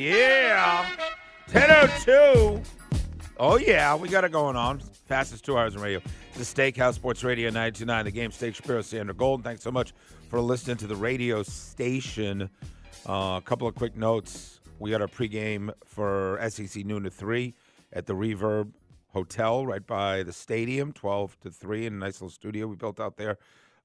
Yeah. 1002. Oh, yeah. We got it going on. Fastest two hours in radio. The Steakhouse Sports Radio 929. The game Steak Shapiro, Sandra Golden. Thanks so much for listening to the radio station. Uh, a couple of quick notes. We got our pregame for SEC noon to 3 at the Reverb Hotel right by the stadium, 12 to 3 in a nice little studio we built out there.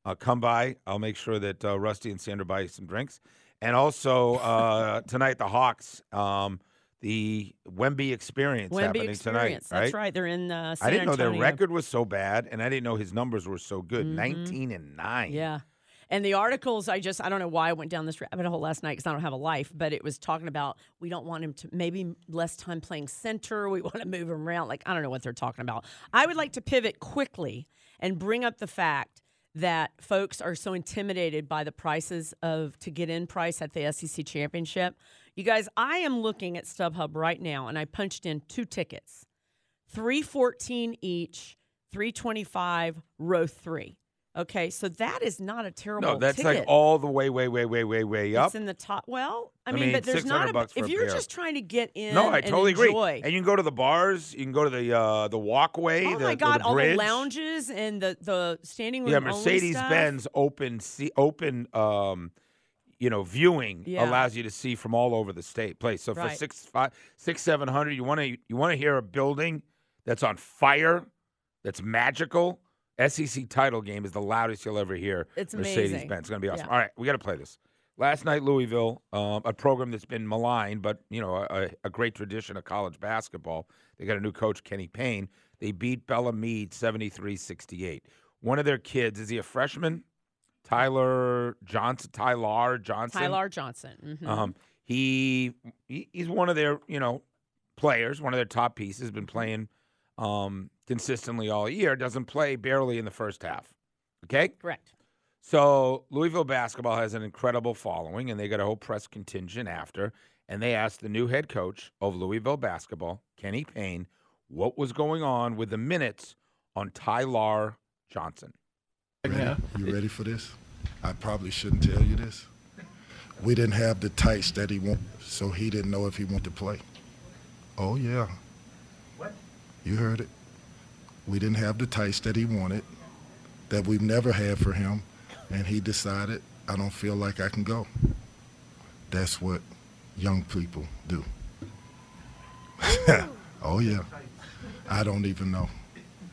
Uh, come by. I'll make sure that uh, Rusty and Sandra buy you some drinks. And also uh, tonight, the Hawks, um, the Wemby experience Wemby happening experience. tonight. That's right. They're in uh, San I didn't know their record was so bad, and I didn't know his numbers were so good. 19 and 9. Yeah. And the articles, I just, I don't know why I went down this rabbit hole last night because I don't have a life, but it was talking about we don't want him to maybe less time playing center. We want to move him around. Like, I don't know what they're talking about. I would like to pivot quickly and bring up the fact that folks are so intimidated by the prices of to get in price at the SEC championship. You guys, I am looking at StubHub right now and I punched in two tickets. 314 each, 325 row 3. Okay, so that is not a terrible No, that's ticket. like all the way, way, way, way, way, way up. It's in the top. Well, I I mean, mean, but there's not a. If a you're pair. just trying to get in, No, I and totally enjoy, agree. And you can go to the bars. You can go to the uh, the walkway. Oh the, my God! the all the lounges and the the standing room. Yeah, Mercedes Benz open see, open um, you know viewing Yeah. allows you to see from all over the state place. So for six five six seven hundred, you want to you want to hear a building that's on fire, that's magical. SEC title game is the loudest you'll ever hear. It's Mercedes Benz. It's gonna be awesome. Yeah. All right, we got to play this. Last night, Louisville, um, a program that's been maligned, but you know a, a great tradition of college basketball. They got a new coach, Kenny Payne. They beat Bellarmine 73-68. One of their kids is he a freshman? Tyler Johnson, Tyler Johnson. Tyler Johnson. mhm. Um, he, he he's one of their you know players, one of their top pieces. Been playing um, consistently all year. Doesn't play barely in the first half. Okay, Correct. so Louisville basketball has an incredible following, and they got a whole press contingent after. And they asked the new head coach of Louisville basketball, Kenny Payne, what was going on with the minutes on Tyler Johnson. Ready? You ready for this? I probably shouldn't tell you this. We didn't have the tights that he wanted, so he didn't know if he wanted to play. Oh yeah. You heard it. We didn't have the tights that he wanted, that we've never had for him, and he decided, I don't feel like I can go. That's what young people do. oh yeah. I don't even know.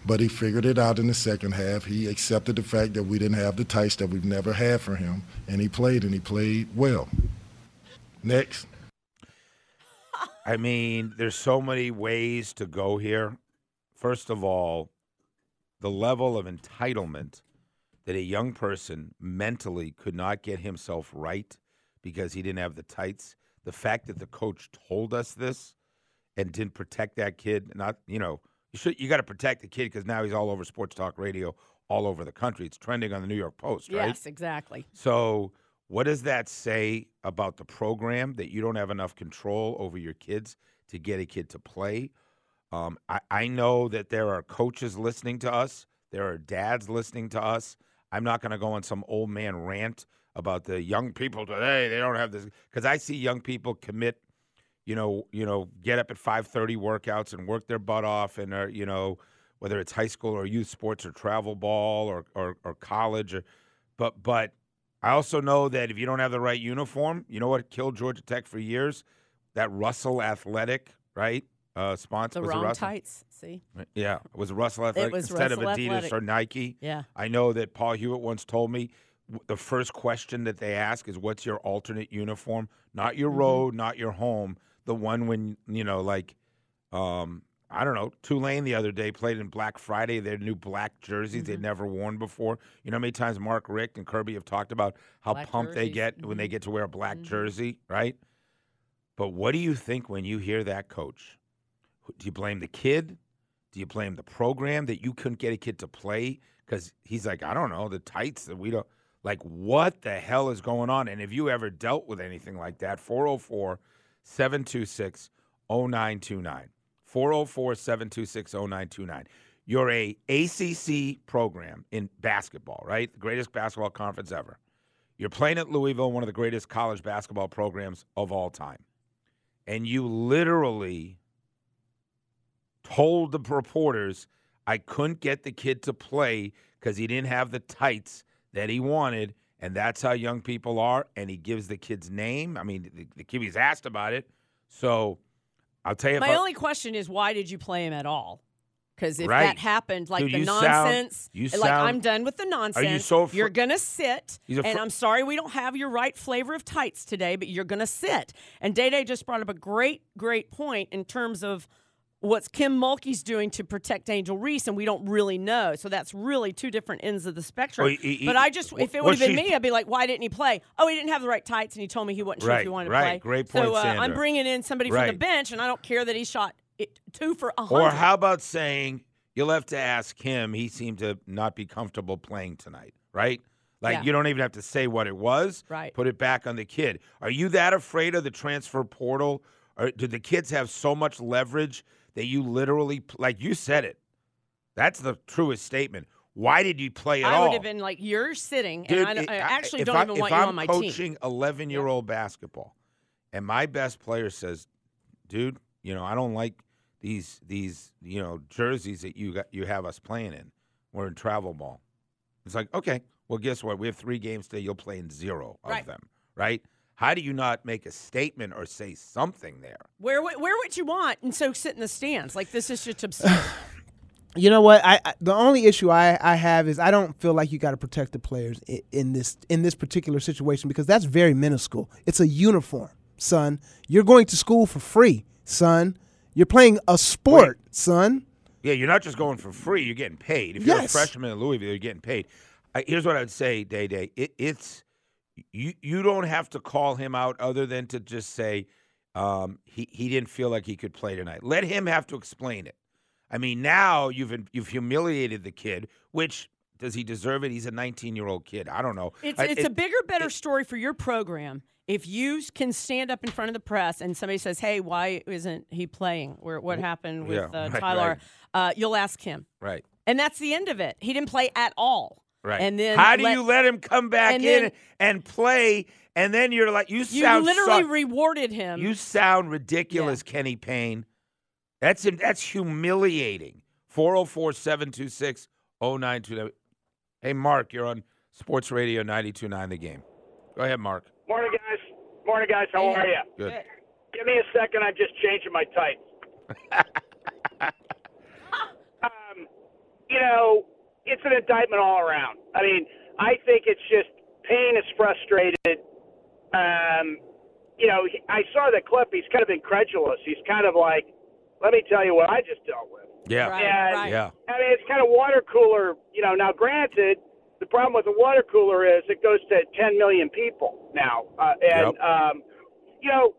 But he figured it out in the second half. He accepted the fact that we didn't have the tights that we've never had for him, and he played, and he played well. Next. I mean, there's so many ways to go here. First of all, the level of entitlement that a young person mentally could not get himself right because he didn't have the tights. The fact that the coach told us this and didn't protect that kid, not you know, you should you got to protect the kid because now he's all over sports talk radio all over the country. It's trending on the New York Post, right? Yes, exactly. So, what does that say about the program that you don't have enough control over your kids to get a kid to play? Um, I, I know that there are coaches listening to us, there are dads listening to us. I'm not going to go on some old man rant about the young people today. They don't have this because I see young people commit. You know, you know, get up at 5:30 workouts and work their butt off, and are you know, whether it's high school or youth sports or travel ball or or, or college, or but but I also know that if you don't have the right uniform, you know what killed Georgia Tech for years? That Russell Athletic, right? Uh, sponsor The was wrong Russell? tights. See? Yeah, it was Russell Athletic was instead Russell of Adidas Athletic. or Nike. Yeah. I know that Paul Hewitt once told me w- the first question that they ask is, "What's your alternate uniform? Not your Mm-hmm. road, not your home. The one when you know, like, um, I don't know. Tulane the other day played in Black Friday. Their new black jerseys Mm-hmm. they'd never worn before. You know how many times Mark Richt and Kirby have talked about how Black pumped they jerseys. get when they Mhm. get to wear a black jersey, right? But what do you think when you hear that, Coach? Do you blame the kid? Do you blame the program that you couldn't get a kid to play because he's like, I don't know, the tights that we don't like. What the hell is going on? And have you ever dealt with anything like that? 404 726 0929. 404 726 0929. You're a ACC program in basketball, right? The greatest basketball conference ever. You're playing at Louisville, one of the greatest college basketball programs of all time. and you literally told the reporters I couldn't get the kid to play because he didn't have the tights that he wanted, and that's how young people are. And he gives the kid's name. I mean, the, the kid was asked about it, so I'll tell you. My I, only question is why did you play him at all? Because if Right. that happened, like Dude, the you sound- nonsense, you like sound- I'm done with the nonsense. so fr- you're gonna sit, a and I'm sorry we don't have your right flavor of tights today, but you're gonna sit. And Day Day just brought up a great, great point in terms of what's Kim Mulkey's doing to protect Angel Reese, and we don't really know. So that's really two different ends of the spectrum. Well, he- he- but I just, if it would have been me, I'd be like, why didn't he play? Oh, he didn't have the right tights, and he told me he wasn't sure if he wanted right. to play. Great So point, uh, I'm bringing in somebody from the bench, and I don't care that he shot it, two for a hundred. or how about saying you'll have to ask him? He seemed to not be comfortable playing tonight, right? Like Yeah. you don't even have to say what it was. Right. Put it back on the kid. Are you that afraid of the transfer portal? Or do the kids have so much leverage that you literally, like you said it? That's the truest statement. Why did you play at I all? would have been like, you're sitting, Dude, and I, it- I I- actually don't I- even want you I'm on my team. If I'm coaching 11 year old basketball, and my best player says, "Dude, you know I don't like these these you know jerseys that you got you have us playing in. We're in travel ball." It's like, okay, well, guess what? We have three games today. You'll play in zero of Right. them, right? How do you not make a statement or say something there? Where would- where would you want? And so sit in the stands. Like this is just absurd. You know what? I, I the only issue I, I have is I don't feel like you got to protect the players in, in this in this particular situation because that's very minuscule. It's a uniform, son. You're going to school for free, son. You're playing a sport, son. Yeah, you're not just going for free; you're getting paid. If you're a freshman in Louisville, you're getting paid. I, here's what I'd say, Day Day. It, it's you. You don't have to call him out other than to just say um, he he didn't feel like he could play tonight. Let him have to explain it. I mean, now you've you've humiliated the kid. Which does he deserve it? He's a 19 year old kid. I don't know. It's I- it's it- a bigger, better story for your program if you can stand up in front of the press and somebody says, "Hey, why isn't he playing? Where what happened with Yeah, uh, right, Tyler?" right. Uh, you'll ask him, right. and that's the end of it. He didn't play at all. Right. And then how do let- you let him come back and in then- and play? And then you're like, you sound You literally so- rewarded him. You sound ridiculous, Kenny Payne. That's that's humiliating. 404 726 0929. Hey, Mark, you're on Sports Radio 929 The Game. Go ahead, Mark. Morning, guys. Morning, guys. How are you? Good. Give me a second. I'm just changing my tights. um, you know, it's an indictment all around. I mean, I think it's just Payne is frustrated. Um, you know, he- I saw the clip. He's kind of incredulous. He's kind of like, "Let me tell you what I just dealt with." Yeah. Right, And- right. Yeah. I mean, it's kind of water cooler. You know, now granted, the problem with the water cooler is it goes to 10 million people now, uh, and Yep. um, you know,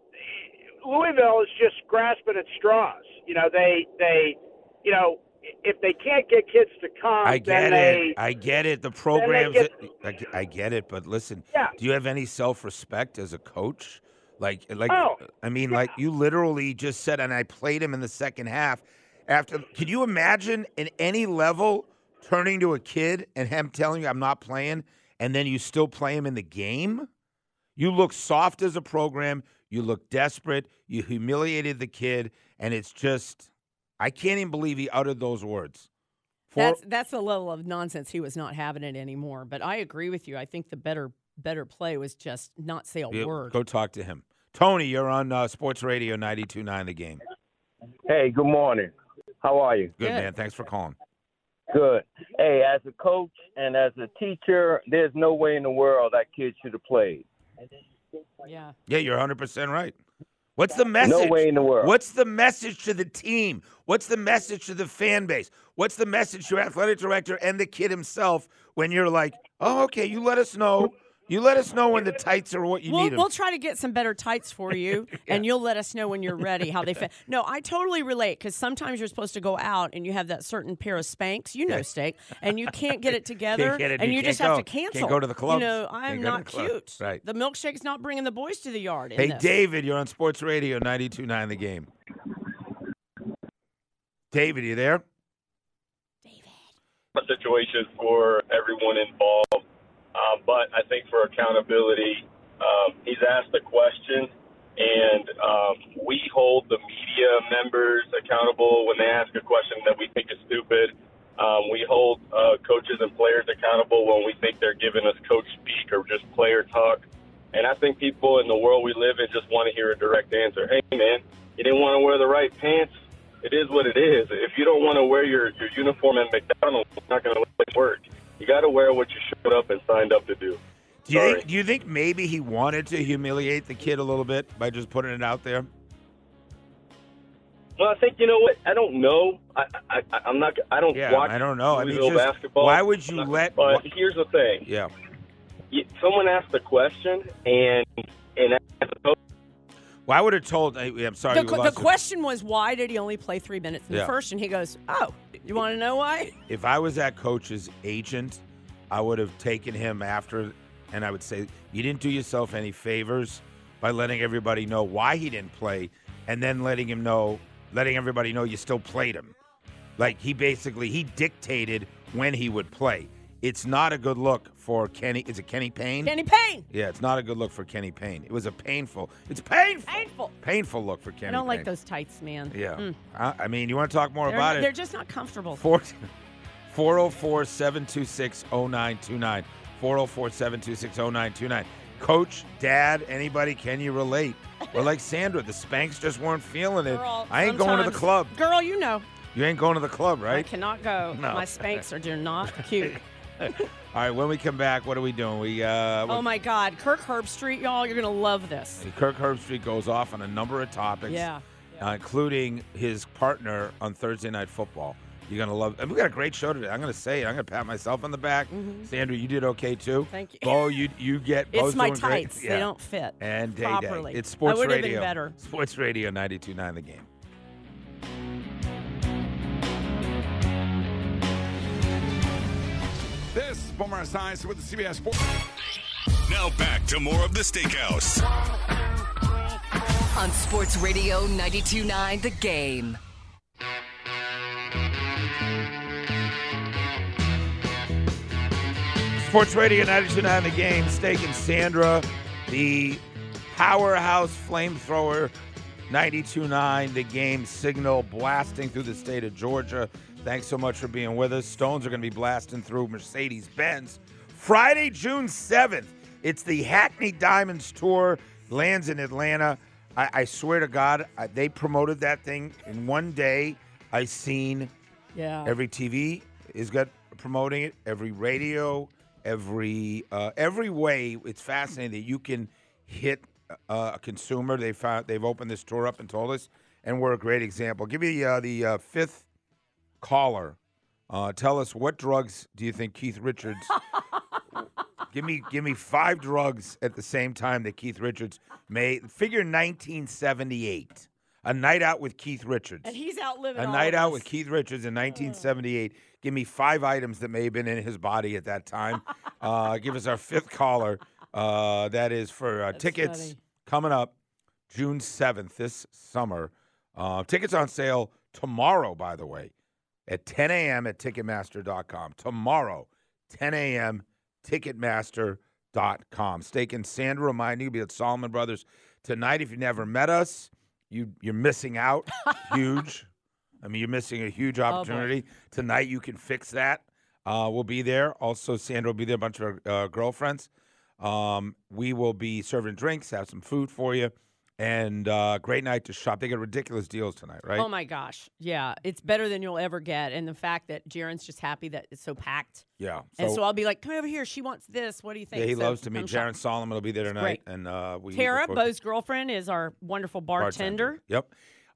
Louisville is just grasping at straws. You know, they they, you know, if they can't get kids to come, I get they, it. I get it. The programs. get- I, get- I get it. But listen, Yeah. do you have any self respect as a coach? Like, like, Oh, I mean, like you literally just said, and I played him in the second half. After, can you imagine in any level turning to a kid and him telling you I'm not playing, and then you still play him in the game? You look soft as a program. You look desperate. You humiliated the kid, and it's just, I can't even believe he uttered those words. Four- That's that's the level of nonsense. He was not having it anymore. But I agree with you. I think the better better play was just not say a Yeah, word. Go talk to him. Tony, you're on uh, Sports Radio 92.9 The Game. Hey, good morning. How are you? Good, Good. man. Thanks for calling. Good. Hey, as a coach and as a teacher, there's no way in the world that kid should have played. Yeah. Yeah, you're 100% right. What's the message? No way in the world. What's the message to the team? What's the message to the fan base? What's the message to your athletic director and the kid himself when you're like, oh, okay, you let us know. You let us know when the tights are what you we'll, need 'em." we'll try to get some better tights for you, and you'll let us know when you're ready how they fit. No, I totally relate because sometimes you're supposed to go out and you have that certain pair of Spanx, you know, steak, and you can't get it together, get it, and you you, can't just have to go. Can't cancel. go to the clubs. You know, I'm not cute. Right. The milkshake's not bringing the boys to the yard. Hey, this. David, you're on Sports Radio 92.9 The Game. David, are you there? David. A situation for everyone involved. Um, but I think for accountability, um, he's asked a question, and um, we hold the media members accountable when they ask a question that we think is stupid. Um, we hold uh, coaches and players accountable when we think they're giving us coach speak or just player talk. And I think people in the world we live in just want to hear a direct answer. Hey, man, you didn't want to wear the right pants. It is what it is. If you don't want to wear your, your uniform at McDonald's, it's not going to work. You got to wear what you showed up and signed up to do. Do you, Sorry. think, do you think maybe he wanted to humiliate the kid a little bit by just putting it out there? Well, I think you know what. I don't know. I, I, I'm not. I don't Yeah, watch. I don't know. I mean, just- basketball. why would you uh, let- But wh- here's the thing. Yeah. Someone asked a question, and and as a coach, Well, I would have told. I, I'm sorry. The, the question was, why did he only play three minutes in Yeah. the first? And he goes, oh, you want to know why? if I was that coach's agent, I would have taken him after, and I would say, you didn't do yourself any favors by letting everybody know why he didn't play, and then letting him know, letting everybody know you still played him. Like he basically he dictated when he would play. It's not a good look for Kenny. Is it Kenny Payne? Kenny Payne. Yeah, it's not a good look for Kenny Payne. It was a painful. It's painful. Painful. Painful look for Kenny. I don't like Payne. those tights, man. Yeah. Mm. I, I mean, you want to talk more They're, about it? they're just not comfortable. Four- 404 726 0929. 404 726 0929. Coach, dad, anybody, can you relate? We're like Sandra. The Spanx just weren't feeling it. Girl, I ain't going to the club. Girl, you know. You ain't going to the club, right? I cannot go. No. My Spanx are do not cute. All right, when we come back, what are we doing? We uh, oh my God, Kirk Herbstreit, y'all, you're gonna love this. Kirk Herbstreit goes off on a number of topics. Yeah. uh, including his partner on Thursday Night Football. You're gonna love. And we got a great show today. I'm gonna say it. I'm gonna pat myself on the back. Sandra, you did okay too. Mm-hmm. Thank you. Bo, you you get. It's Bo's my doing great. tights. Yeah. They don't fit And day properly. day. It's sports I would radio. have been better. Sports radio 92.9 The Game. Boomer Esiason with the CBS Sports. Now back to more of the Steakhouse. On Sports Radio 92.9 The Game. Sports Radio 92.9 The Game. Steak and Sandra, the powerhouse flamethrower 92.9 The Game signal blasting through the state of Georgia. Thanks so much for being with us. Stones are going to be blasting through Mercedes Benz Friday, June 7th. It's the Hackney Diamonds Tour, lands in Atlanta. I, I swear to God, I, they promoted that thing in one day. I seen Yeah. Every TV is got promoting it. Every radio, every uh, every way. It's fascinating that you can hit uh, a consumer. They found they've opened this tour up and told us, and we're a great example. Give me uh, the uh, fifth caller. Uh, tell us what drugs do you think Keith Richards? give me give me five drugs at the same time that Keith Richards made. Figure 1978, a night out with Keith Richards. and he's outliving A all night out with Keith Richards in 1978. Give me five items that may have been in his body at that time. uh, give us our fifth caller. Uh, that is for uh, tickets funny. coming up June 7th this summer. Uh, tickets on sale tomorrow, by the way, at 10 a.m. at Ticketmaster.com. Tomorrow, 10 a.m. Ticketmaster.com. Steak and Sandra remind you, be at Solomon Brothers tonight. If you never met us, you you're missing out. Huge. I mean, you're missing a huge opportunity tonight. You can fix that. Uh, we'll be there. Also, Sandra will be there. A bunch of our uh, girlfriends. Um, we will be serving drinks, have some food for you, and uh, great night to shop. They got ridiculous deals tonight, right? Oh my gosh, yeah, it's better than you'll ever get. And the fact that Jaron's just happy that it's so packed, yeah. and so I'll be like, "Come over here. She wants this. What do you think?" yeah, he So loves to meet. Jaron Solomon. will be there tonight, and uh, we Tara, Bo's girlfriend, is our wonderful bartender. Yep.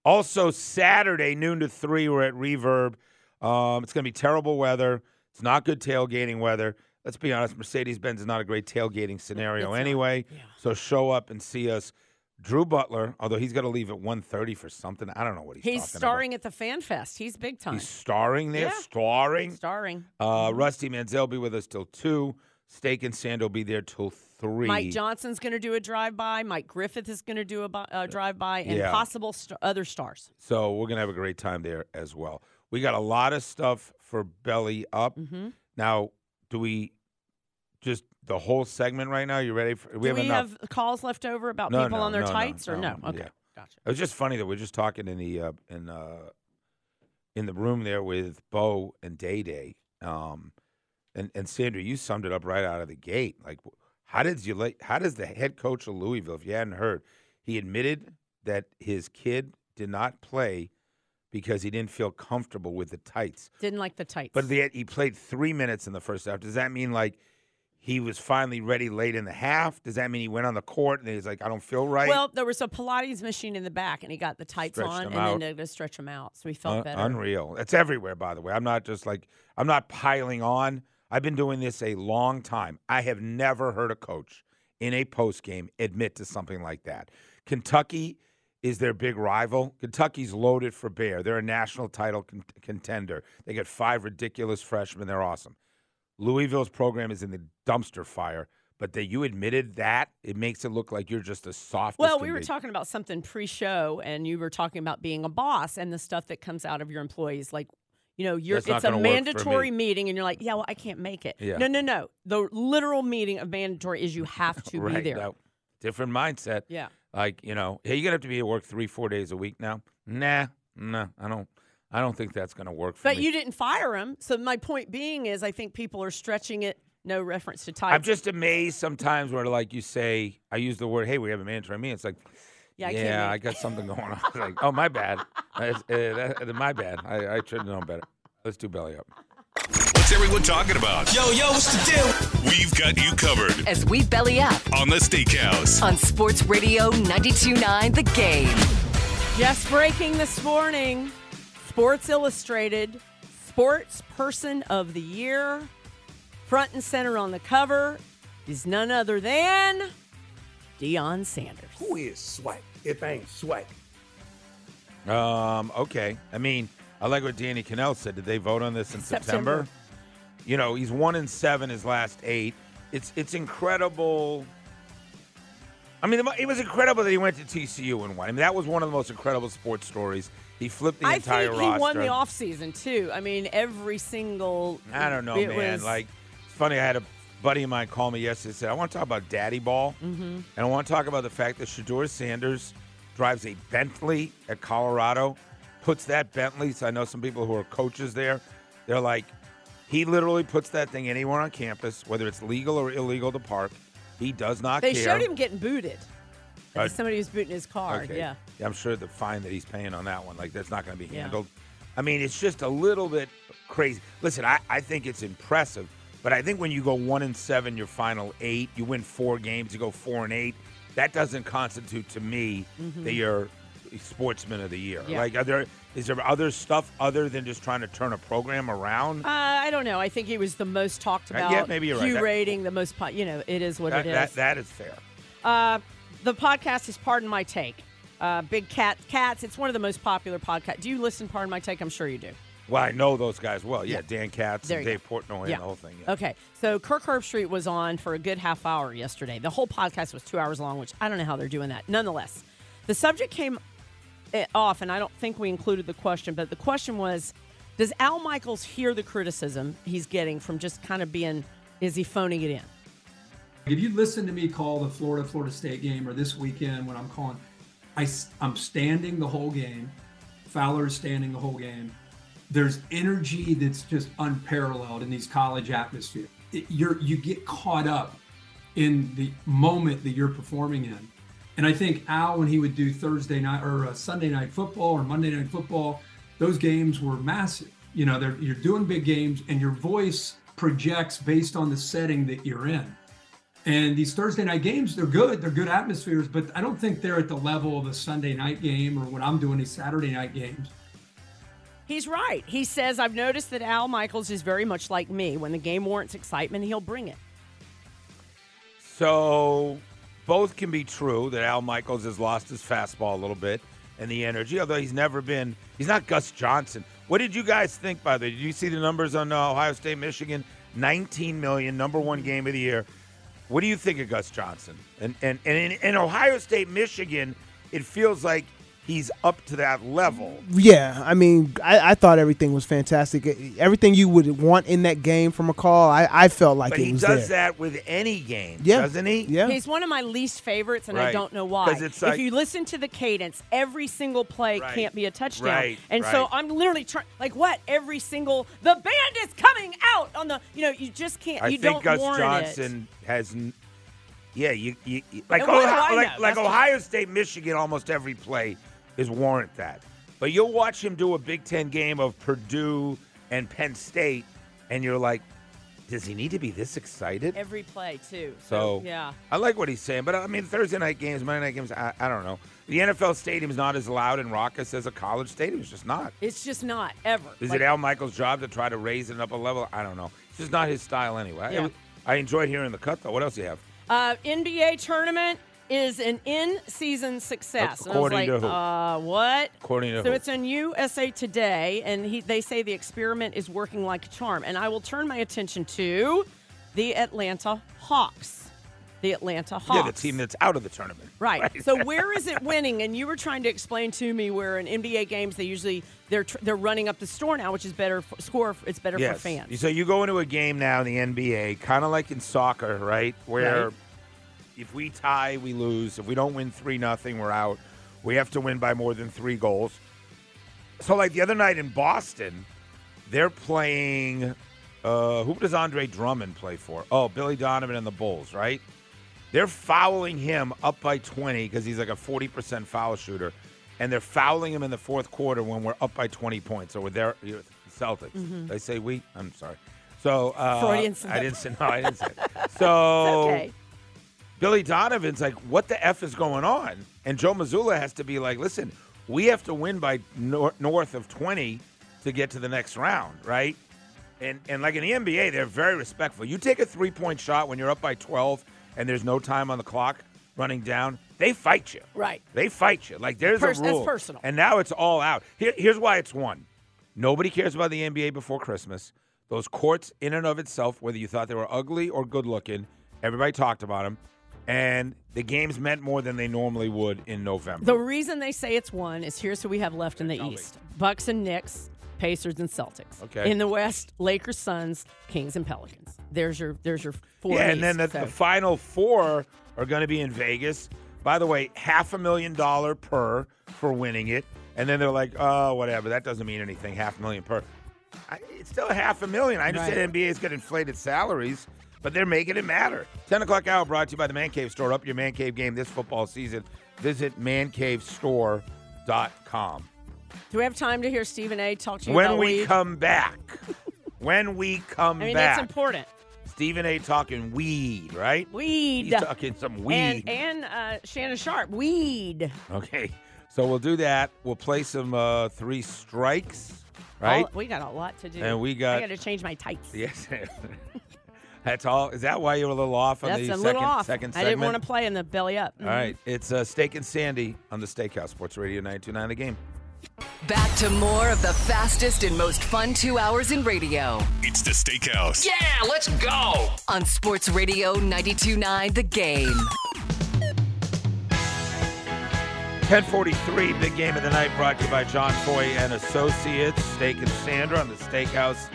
Also, Saturday, noon to 3, we're at Reverb. Um, it's going to be terrible weather. It's not good tailgating weather. Let's be honest, Mercedes Benz is not a great tailgating scenario It's anyway. Yeah. So show up and see us. Drew Butler, although he's got to leave at 1.30 for something. I don't know what he's, He's starring at the Fan Fest. He's big time. He's starring there, Yeah. starring. starring. Uh, Rusty Mansell will be with us till 2. Steak and Sand will be there till 3. Mike Johnson's going to do a drive by. Mike Griffith is going to do a uh, drive by, and Yeah. possible st- other stars. So we're gonna have a great time there as well. We got a lot of stuff for Belly Up. Mm-hmm. Now, do we just the whole segment right now? You ready? For, Do we have enough. have calls left over about No, people no, on their no, tights or no? Okay, yeah. gotcha. It was just funny that we're just talking in the uh, in uh, in the room there with Bo and Day Day, um, and and Sandra, you summed it up right out of the gate. Like, how did you like? How does the head coach of Louisville, if you hadn't heard, he admitted that his kid did not play because he didn't feel comfortable with the tights. Didn't like the tights. But the, he played three minutes in the first half. Does that mean like? He was finally ready late in the half. Does that mean he went on the court and he's like, I don't feel right? Well, there was a Pilates machine in the back, and he got the tights Stretched on, and out. then they to stretch them out, so he felt Un- better. Unreal. It's everywhere, by the way. I'm not just like I'm not piling on. I've been doing this a long time. I have never heard a coach in a post game admit to something like that. Kentucky is their big rival. Kentucky's loaded for bear. They're a national title con- contender. They got five ridiculous freshmen. They're awesome. Louisville's program is in the dumpster fire. But that you admitted that, it makes it look like you're just a soft. Well, we were talking about something pre-show, and you were talking about being a boss and the stuff that comes out of your employees. Like, you know, you're That's it's a gonna work for mandatory me. meeting, and you're like, yeah, well, I can't make it. Yeah. No, no, no. The literal meaning of mandatory is you have to right, be there. no. different mindset. Yeah. Like, you know, hey, you're gonna have to be at work three, four days a week now. Nah, nah, I don't I don't think that's gonna work for you. But me. you didn't fire him. So my point being is, I think people are stretching it. No reference to tights. I'm just amazed sometimes where like you say, I use the word, hey, we have a mandatory meeting. It's like, Yeah, I yeah, can't I, got something going on. It's like, oh, my bad. It's, uh, that- my bad. I, I should have known better. Let's do belly up. What's everyone talking about? Yo, yo, what's the deal? We've got you covered As we belly up on the Steakhouse. on Sports Radio 929 The Game. Just breaking this morning, Sports Illustrated Sports Person of the Year, front and center on the cover, is none other than Deion Sanders. Who is swag? If ain't swag. Um, okay. I mean, I like what Danny Kanell said. Did they vote on this in September? September. You know, he's one in seven his last eight. It's it's incredible. I mean, it was incredible that he went to TCU and won. I mean, that was one of the most incredible sports stories. He flipped the I entire think roster. he won the offseason, too. I mean, every single. I don't know, man. was- Like, it's funny. I had a buddy of mine call me yesterday. Said, "I want to talk about Daddy Ball, Mhm. and I want to talk about the fact that Shedeur Sanders drives a Bentley at Colorado, puts that Bentley. So I know some people who are coaches there. They're like, he literally puts that thing anywhere on campus, whether it's legal or illegal to park. He does not They care. showed him getting booted. Uh, Somebody was booting his car. Okay. Yeah. I'm sure the fine that he's paying on that one, like that's not going to be Yeah. handled. I mean, it's just a little bit crazy. Listen, I, I think it's impressive, but I think when you go one and seven, your final eight, you win four games, you go four and eight, that doesn't constitute to me Mhm. that you're sportsman of the year. Yeah. Like, are there is there other stuff other than just trying to turn a program around? Uh, I don't know. I think he was the most talked Uh, about. yeah, maybe you're right. Q That- the most, po- you know, it is what that, it is. that- that is fair. Uh, the podcast is Pardon My Take. Uh, Big Cat Cats. It's one of the most popular podcasts. Do you listen Pardon My Take? I'm sure you do. Well, I know those guys well. Yeah, Yeah. Dan Katz and Dave Portnoy Yeah. and the whole thing. Yeah. Okay, so Kirk Herbstreit was on for a good half hour yesterday. The whole podcast was two hours long, which I don't know how they're doing that. Nonetheless, the subject came eh, off, and I don't think we included the question, but the question was Does Al Michaels hear the criticism he's getting from just kind of being, is he phoning it in? If you listen to me call the Florida Florida State game or this weekend when I'm calling, I, I'm standing the whole game. Fowler's standing the whole game. There's energy that's just unparalleled in these college atmosphere. It, you're you get caught up in the moment that you're performing in. And I think Al, when he would do Thursday night or uh, Sunday night football or Monday night football, those games were massive. You know, you're doing big games, and your voice projects based on the setting that you're in. And these Thursday night games, they're good. They're good atmospheres, but I don't think they're at the level of a Sunday night game or what I'm doing these Saturday night games. He's right. He says, I've noticed that Al Michaels is very much like me. When the game warrants excitement, he'll bring it. So both can be true that Al Michaels has lost his fastball a little bit and the energy, although he's never been, he's not Gus Johnson. What did you guys think, by the way? Did you see the numbers on uh, Ohio State, Michigan? 19 million, number one game of the year. What do you think of Gus Johnson? And and, and in, in Ohio State, Michigan, it feels like he's up to that level. Yeah, I mean, I, I thought everything was fantastic. Everything you would want in that game from a call, I, I felt like But it he was does there. that with any game, Yeah. doesn't he? Yeah. He's one of my least favorites, and I don't know why. 'Cause it's like- if you listen to the cadence, every single play Right. can't be a touchdown. Right, And so. I'm literally trying, like, what? Every single the band is coming out on the. You know, you just can't. I you think don't Gus warrant Johnson has. n- Yeah, you, you, you- like And what do Ohio, like, like Ohio State, Michigan. Almost every play is warrant that. But you'll watch him do a Big Ten game of Purdue and Penn State, and you're like, does he need to be this excited? Every play too. So yeah. I like what he's saying, but I mean Thursday night games, Monday night games, I, I don't know. The NFL stadium's not as loud and raucous as a college stadium. It's just not. It's just not ever. Is Like, it Al Michaels' job to try to raise it up a level? I don't know. It's just not his style anyway. Yeah. I, I enjoyed hearing the cut though. What else do you have? Uh, NBA tournament is an in-season success. And According I to who? uh, what? According to so who? it's in USA Today, and he, they say the experiment is working like a charm. And I will turn my attention to the Atlanta Hawks. The Atlanta Hawks. Yeah, the team that's out of the tournament. Right. So where is it winning? And you were trying to explain to me where in NBA games they usually they're tr- they're running up the score now, which is better for, score. It's better yes. for fans. So you go into a game now in the NBA, kind of like in soccer, right? Where Right. If we tie, we lose. If we don't win three nothing, we're out. We have to win by more than three goals. So like the other night in Boston, they're playing. Uh, who does Andre Drummond play for? Oh, Billy Donovan and the Bulls, right? They're fouling him up by 20 because he's like a 40% foul shooter, and they're fouling him in the fourth quarter when we're up by 20 points. So we're there, Celtics. Mhm. They say we. I'm sorry. So uh, I didn't say no. I didn't say. So okay. Billy Donovan's like, what the f is going on? And Joe Mazzulla has to be like, listen, we have to win by nor- north of 20 to get to the next round, right? And and like in the NBA, they're very respectful. You take a three point shot when you're up by 12 and there's no time on the clock running down, they fight you. Right. They fight you. Like there's Pers- a that's personal. And now it's all out. Here, here's why it's won. Nobody cares about the NBA before Christmas. Those courts, in and of itself, whether you thought they were ugly or good looking, everybody talked about them. And the games meant more than they normally would in November. The reason they say it's one is here's who we have left in the East: Bucks and Knicks, Pacers and Celtics. Okay. In the West, Lakers, Suns, Kings and Pelicans. There's your there's your four. yeah, and then the, East, the final four are going to be in Vegas. By the way, half a million dollar per for winning it. And then they're like, oh, whatever. That doesn't mean anything. Half a million per. I, it's still a half a million. I understand Right. NBA's got inflated salaries, but they're making it matter. 10 o'clock hour brought to you by the Man Cave Store. Up your Man Cave game this football season. Visit mancavestore.com. Do we have time to hear Stephen A. talk to you When we weed? come back, when we come back, I mean, back, that's important. Stephen A. talking weed, right? Weed. He's talking some weed. And, and uh, Shannon Sharpe, weed. Okay, so we'll do that. We'll play some uh, three strikes, right? All- we got a lot to do. And we got- I got to change my tights. Yes. That's all. Is that why you were a little off on That's the a second little off. second I segment? didn't want to play in the belly up. All right, it's uh, Steak and Sandy on the Steakhouse Sports Radio 929 The Game. Back to more of the fastest and most fun two hours in radio. It's the Steakhouse. Yeah, let's go! On Sports Radio 929 The Game. 1043, big game of the night brought to you by John Foy and Associates, Steak and Sandra on the Steakhouse.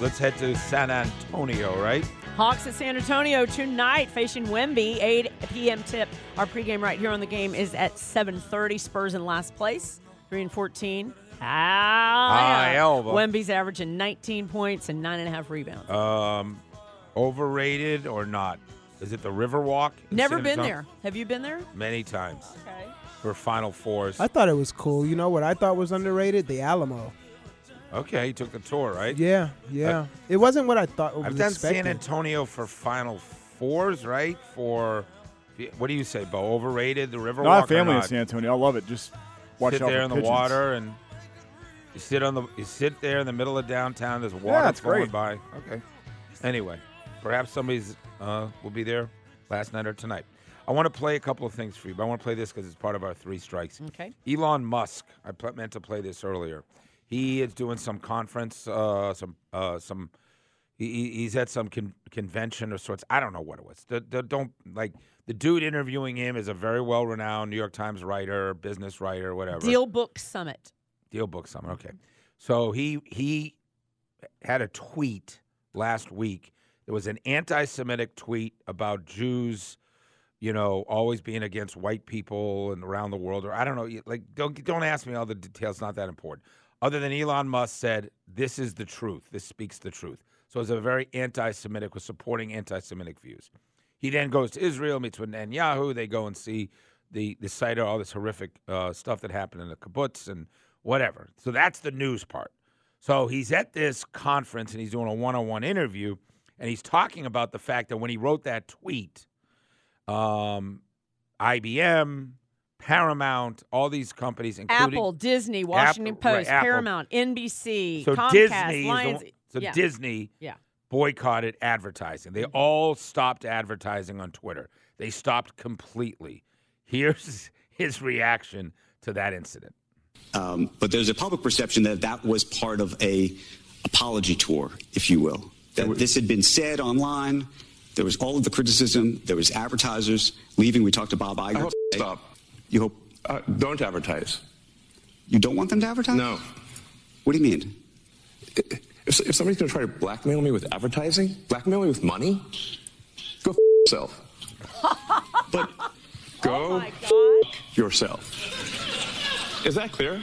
Let's head to San Antonio, right? Hawks at San Antonio tonight facing Wemby. 8 p.m. tip. Our pregame right here on the game is at 7:30. Spurs in last place, three and 14. Ah, High elbow. Wemby's averaging 19 points and nine and a half rebounds. Um, overrated or not? Is it the Riverwalk? in Never San been Antonio? there. Have you been there? Many times Okay. for Final Fours. I thought it was cool. You know what I thought was underrated? The Alamo. Okay, he took the tour, right? Yeah, yeah. it wasn't what I thought was I've done expected. San Antonio for Final Fours, right? For what do you say, Bo? Overrated? The Riverwalk? No, I have or family in? San Antonio. I love it. Just watch sit out there in the pigeons. water and you sit on the you sit there in the middle of downtown. There's water Yeah, it's flowing great. by. Okay. Anyway, perhaps somebody's uh, will be there last night or tonight. I want to play a couple of things for you, but I want to play this because it's part of our three strikes. Okay. Elon Musk. I meant to play this earlier. He is doing some conference, uh, some uh, some. He, he- he's at some con- convention of sorts. I don't know what it was. The, the, don't like the dude interviewing him is a very well renowned New York Times writer, business writer, whatever. Deal Book Summit. Deal book summit. Okay. So he he had a tweet last week. It was an anti-Semitic tweet about Jews, you know, always being against white people and around the world, or I don't know. Like, don't don't ask me all the details. Not that important. Other than Elon Musk said, "This is the truth. This speaks the truth." So it's a very anti-Semitic, was supporting anti-Semitic views. He then goes to Israel, meets with Netanyahu. They go and see the the site of all this horrific uh, stuff that happened in the kibbutz and whatever. So that's the news part. So he's at this conference and he's doing a one-on-one interview, and he's talking about the fact that when he wrote that tweet, um, IBM, Paramount, all these companies, including Apple, Disney, Washington Apple- Post, Apple. Paramount, NBC, so Comcast, Disney, is the Lions. one- so yeah. Disney Yeah. boycotted advertising. They all stopped advertising on Twitter. They stopped completely. Here's his reaction to that incident. Um, but there's a public perception that that was part of a apology tour, if you will. That this had been said online. There was all of the criticism. There was advertisers leaving. We talked to Bob Iger. I hope today. stop. You hope Uh, don't advertise. you don't want them to advertise? No. What do you mean? If, if somebody's going to try to blackmail me with advertising, blackmail me with money, go f- yourself. but go f- yourself. Is that clear?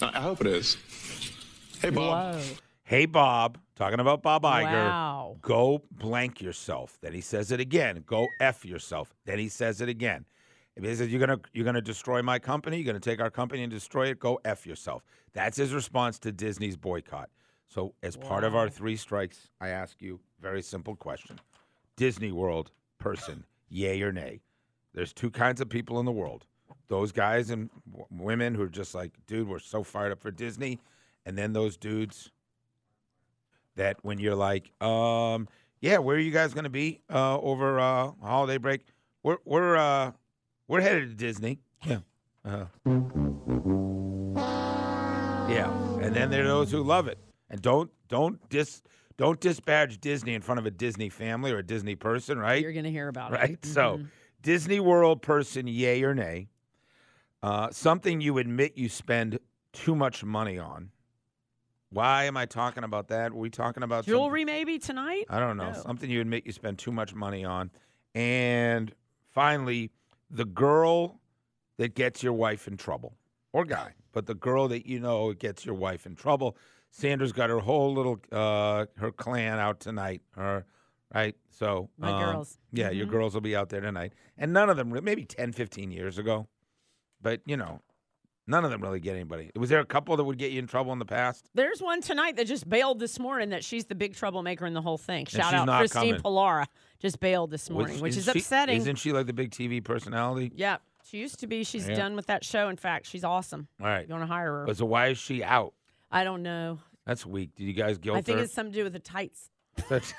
I I hope it is. Hey, Bob. Hey, Bob, talking about Bob Iger. Wow. Go blank yourself. Then he says it again. Go F yourself. Then he says it again. If he says you're gonna you're gonna destroy my company, you're gonna take our company and destroy it, go F yourself. That's his response to Disney's boycott. So as part of our three strikes, I ask you a very simple question. Disney World person, yay or nay? There's two kinds of people in the world. Those guys and w- women who are just like, dude, we're so fired up for Disney. And then those dudes that when you're like, um, yeah, where are you guys going to be uh, over uh, holiday break? We're we're uh, we're headed to Disney. Yeah. Uh, yeah. And then there are those who love it. And don't don't dis don't disparage Disney in front of a Disney family or a Disney person, right? You're going to hear about it. right? So, Mhm. Disney World person, yay or nay? Uh, something you admit you spend too much money on. Why am I talking about that? Are we talking about some- Jewelry maybe tonight? I don't know. No. Something you admit you spend too much money on. And finally, the girl that gets your wife in trouble, or guy, but the girl that you know gets your wife in trouble. Sandra's got her whole little uh, her clan out tonight. Her right. So My um, girls. Yeah, your Mhm. girls will be out there tonight, and none of them maybe 10, 15 years ago, but you know, none of them really get anybody. Was there a couple that would get you in trouble in the past? There's one tonight that just bailed this morning that she's the big troublemaker in the whole thing. Shout out Christine coming. Pilara just bailed this morning, which is she- upsetting. Isn't she like the big TV personality? yeah, she used to be. She's Yeah. done with that show. In fact, she's awesome. All right. You want to hire her? But so why is she out? I don't know. That's weak. Did you guys guilt I think her? it's something to do with the tights.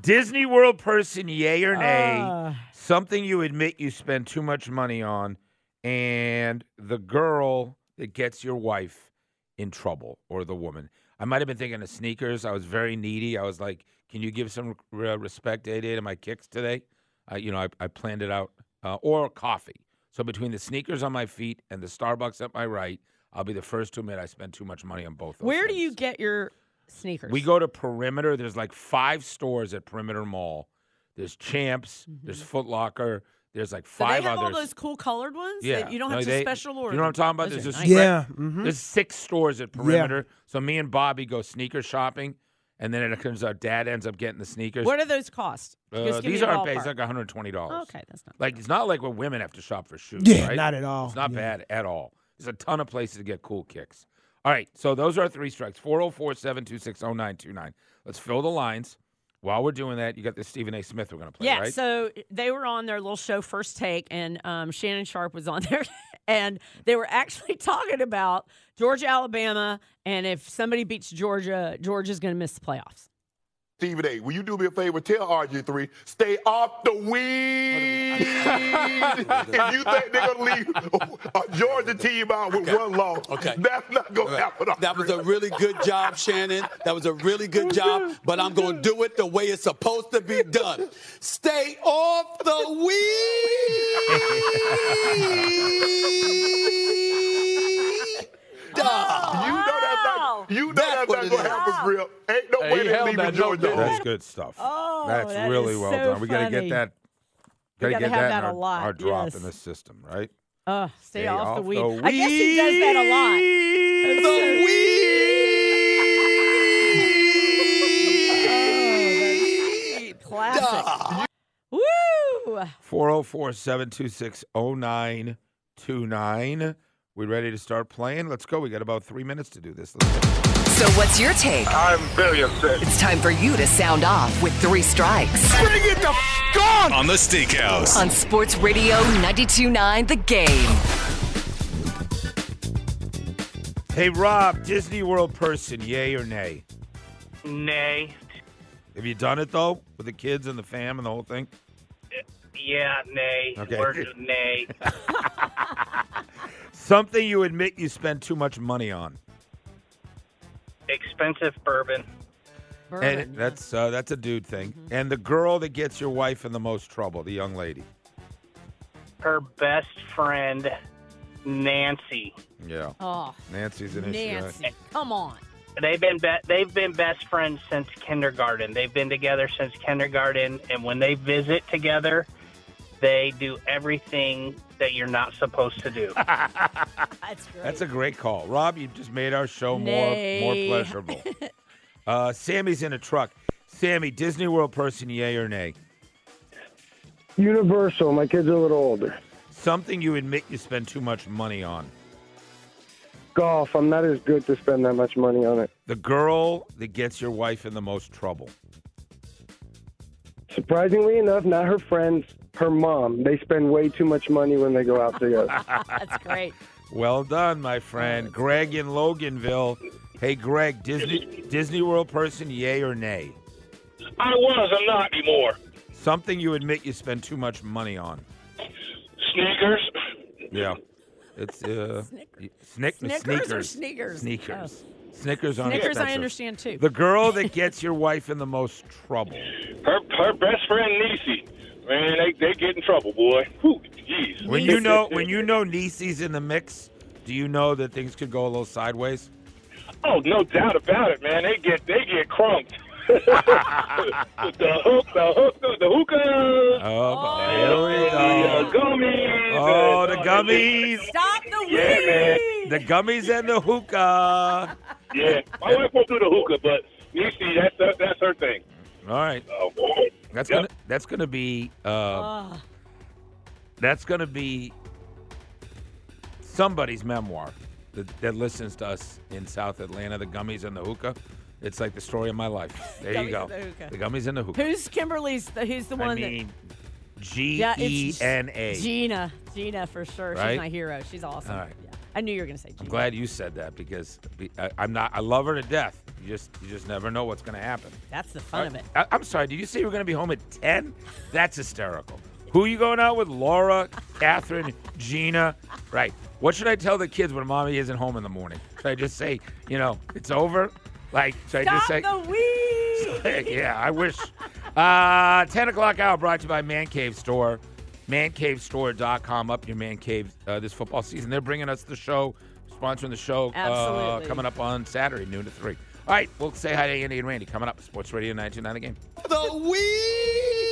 Disney World person, yay or nay? Ah. something you admit you spend too much money on, and the girl that gets your wife in trouble or the woman. I might have been thinking of sneakers. I was very needy. I was like, "Can you give some re- respect, Day to my kicks today?" Uh, you know, I, I planned it out. Uh, or coffee. So between the sneakers on my feet and the Starbucks at my right, I'll be the first to admit I spend too much money on both. Those Where things. do you get your sneakers? We go to Perimeter. There's like five stores at Perimeter Mall. There's Champs. There's Foot Locker. There's like Mm-hmm. Do they have others. all those cool colored ones? yeah, that you don't No, have to they- special order. You know what I'm talking about? Those There's are a nice. spread- Yeah, mhm. There's six stores at Perimeter. So me and Bobby go sneaker shopping, and then it turns out Dad ends up getting the sneakers. What do those cost? Uh, these aren't bad. It's like 120 dollars. Okay, that's not like it's not like when women have to shop for shoes. Yeah, right? not at all. It's not Yeah. bad at all. There's a ton of places to get cool kicks. All right, so those are our three strikes 404 726 0929. Let's fill the lines. While we're doing that, you got the Stephen A. Smith we're going to play, Yeah, right? so they were on their little show First Take, and um, Shannon Sharpe was on there, and they were actually talking about Georgia, Alabama, and if somebody beats Georgia, Georgia's going to miss the playoffs. Stephen A, will you do me a favor? Tell RG3, stay off the weed. if you think they're gonna leave a Georgia team out with one loss, Okay. that's not gonna happen. That was a really good job, Shannon. That was a really good job, but I'm going to do it the way it's supposed to be done. Stay off the weed. You know that's not. You know that's, not gonna happen, Grip. Ain't no Hey, way he they held leaving Georgia. didn't he? off. That's good stuff. Oh, That's that really is well so done. We got to get that. We Got to gotta get have that, that in a our, lot, our drop yes. in the system, right? Uh, stay, Stay off, off the the weed. I guess he does that a lot. The weed. Classic. Woo! 404 726 0929. We ready to start playing? Let's go. We got about three minutes to do this. Let's go. So what's your take? I'm very upset. It's time for you to sound off with three strikes. Bring it the f- on! On the Steakhouse. On Sports Radio 92.9 The Game. Hey, Rob, Disney World person, yay or nay? Nay. Have you done it, though, with the kids and the fam and the whole thing? Yeah, nay. Okay. Word nay. Something you admit you spend too much money on. Expensive bourbon. and that's uh, that's a dude thing. And the girl that gets your wife in the most trouble, the young lady. Her best friend, Nancy. Yeah. Oh, Nancy's an issue. right? Nancy, come on. They've been be- they've been best friends since kindergarten. They've been together since kindergarten, and when they visit together, they do everything that you're not supposed to do. That's great. That's a great call, Rob. You just made our show more more pleasurable. uh, Sammy's in a truck. Sammy, Disney World person, yay or nay? Universal. My kid's are a little older. Something you admit you spend too much money on. Golf. I'm not as good to spend that much money on it. The girl that gets your wife in the most trouble. Surprisingly enough, not her friends, her mom. They spend way too much money when they go out together. That's great. Well done, my friend. Greg in Loganville. Hey, Greg, Disney Disney World person, yay or nay? I was. I'm not anymore. Something you admit you spend too much money on. Sneakers. Yeah. It's uh snick, Snickers sneakers or sneakers? Sneakers. Snickers aren't Snickers I understand, too. The girl that gets your wife in the most trouble. Her her best friend Niecy. Man, they they get in trouble, boy. Whew, jeez. When you know when you know Niecy's in the mix, do you know that things could go a little sideways? Oh, no doubt about it, man. They get they get crunked. the hook, the hook, the, the hookah. Oh, here we The go. uh, gummies. Oh, the gummies. Stop the Yeah, man. The gummies and the hookah. Yeah, my wife won't do the hookah, but Niecy, that's her, that's her thing. All right. Oh, That's Yep. gonna that's gonna be uh, that's gonna be somebody's memoir that, that listens to us in South Atlanta. The gummies and the hookah. It's like the story of my life. There you go. and the hookah. The gummies and the hookah. Who's Kimberly's? The, who's the one I mean, G that? E it's N A. Gina. Gina for sure. Right? She's my hero. She's awesome. All right. I knew you were going to say I'm glad you said that because I, I'm not. I love her to death. You just you just never know what's going to happen. That's the fun of it. I, I'm sorry. Did you say you were going to be home at ten? That's hysterical. Who you going out with? Laura, Catherine, Gina. Right. What should I tell the kids when mommy isn't home in the morning? Should I just say, you know, it's over? Like, should I just say? Stop the weed. yeah, I wish. Uh, 10 o'clock hour brought to you by Man Cave Store. ManCaveStore.com. Up your Man Cave uh, this football season. They're bringing us the show, sponsoring the show uh, coming up on Saturday, noon to 3. All right, we'll say hi to Andy and Randy coming up. Sports Radio 929 The game. The weed.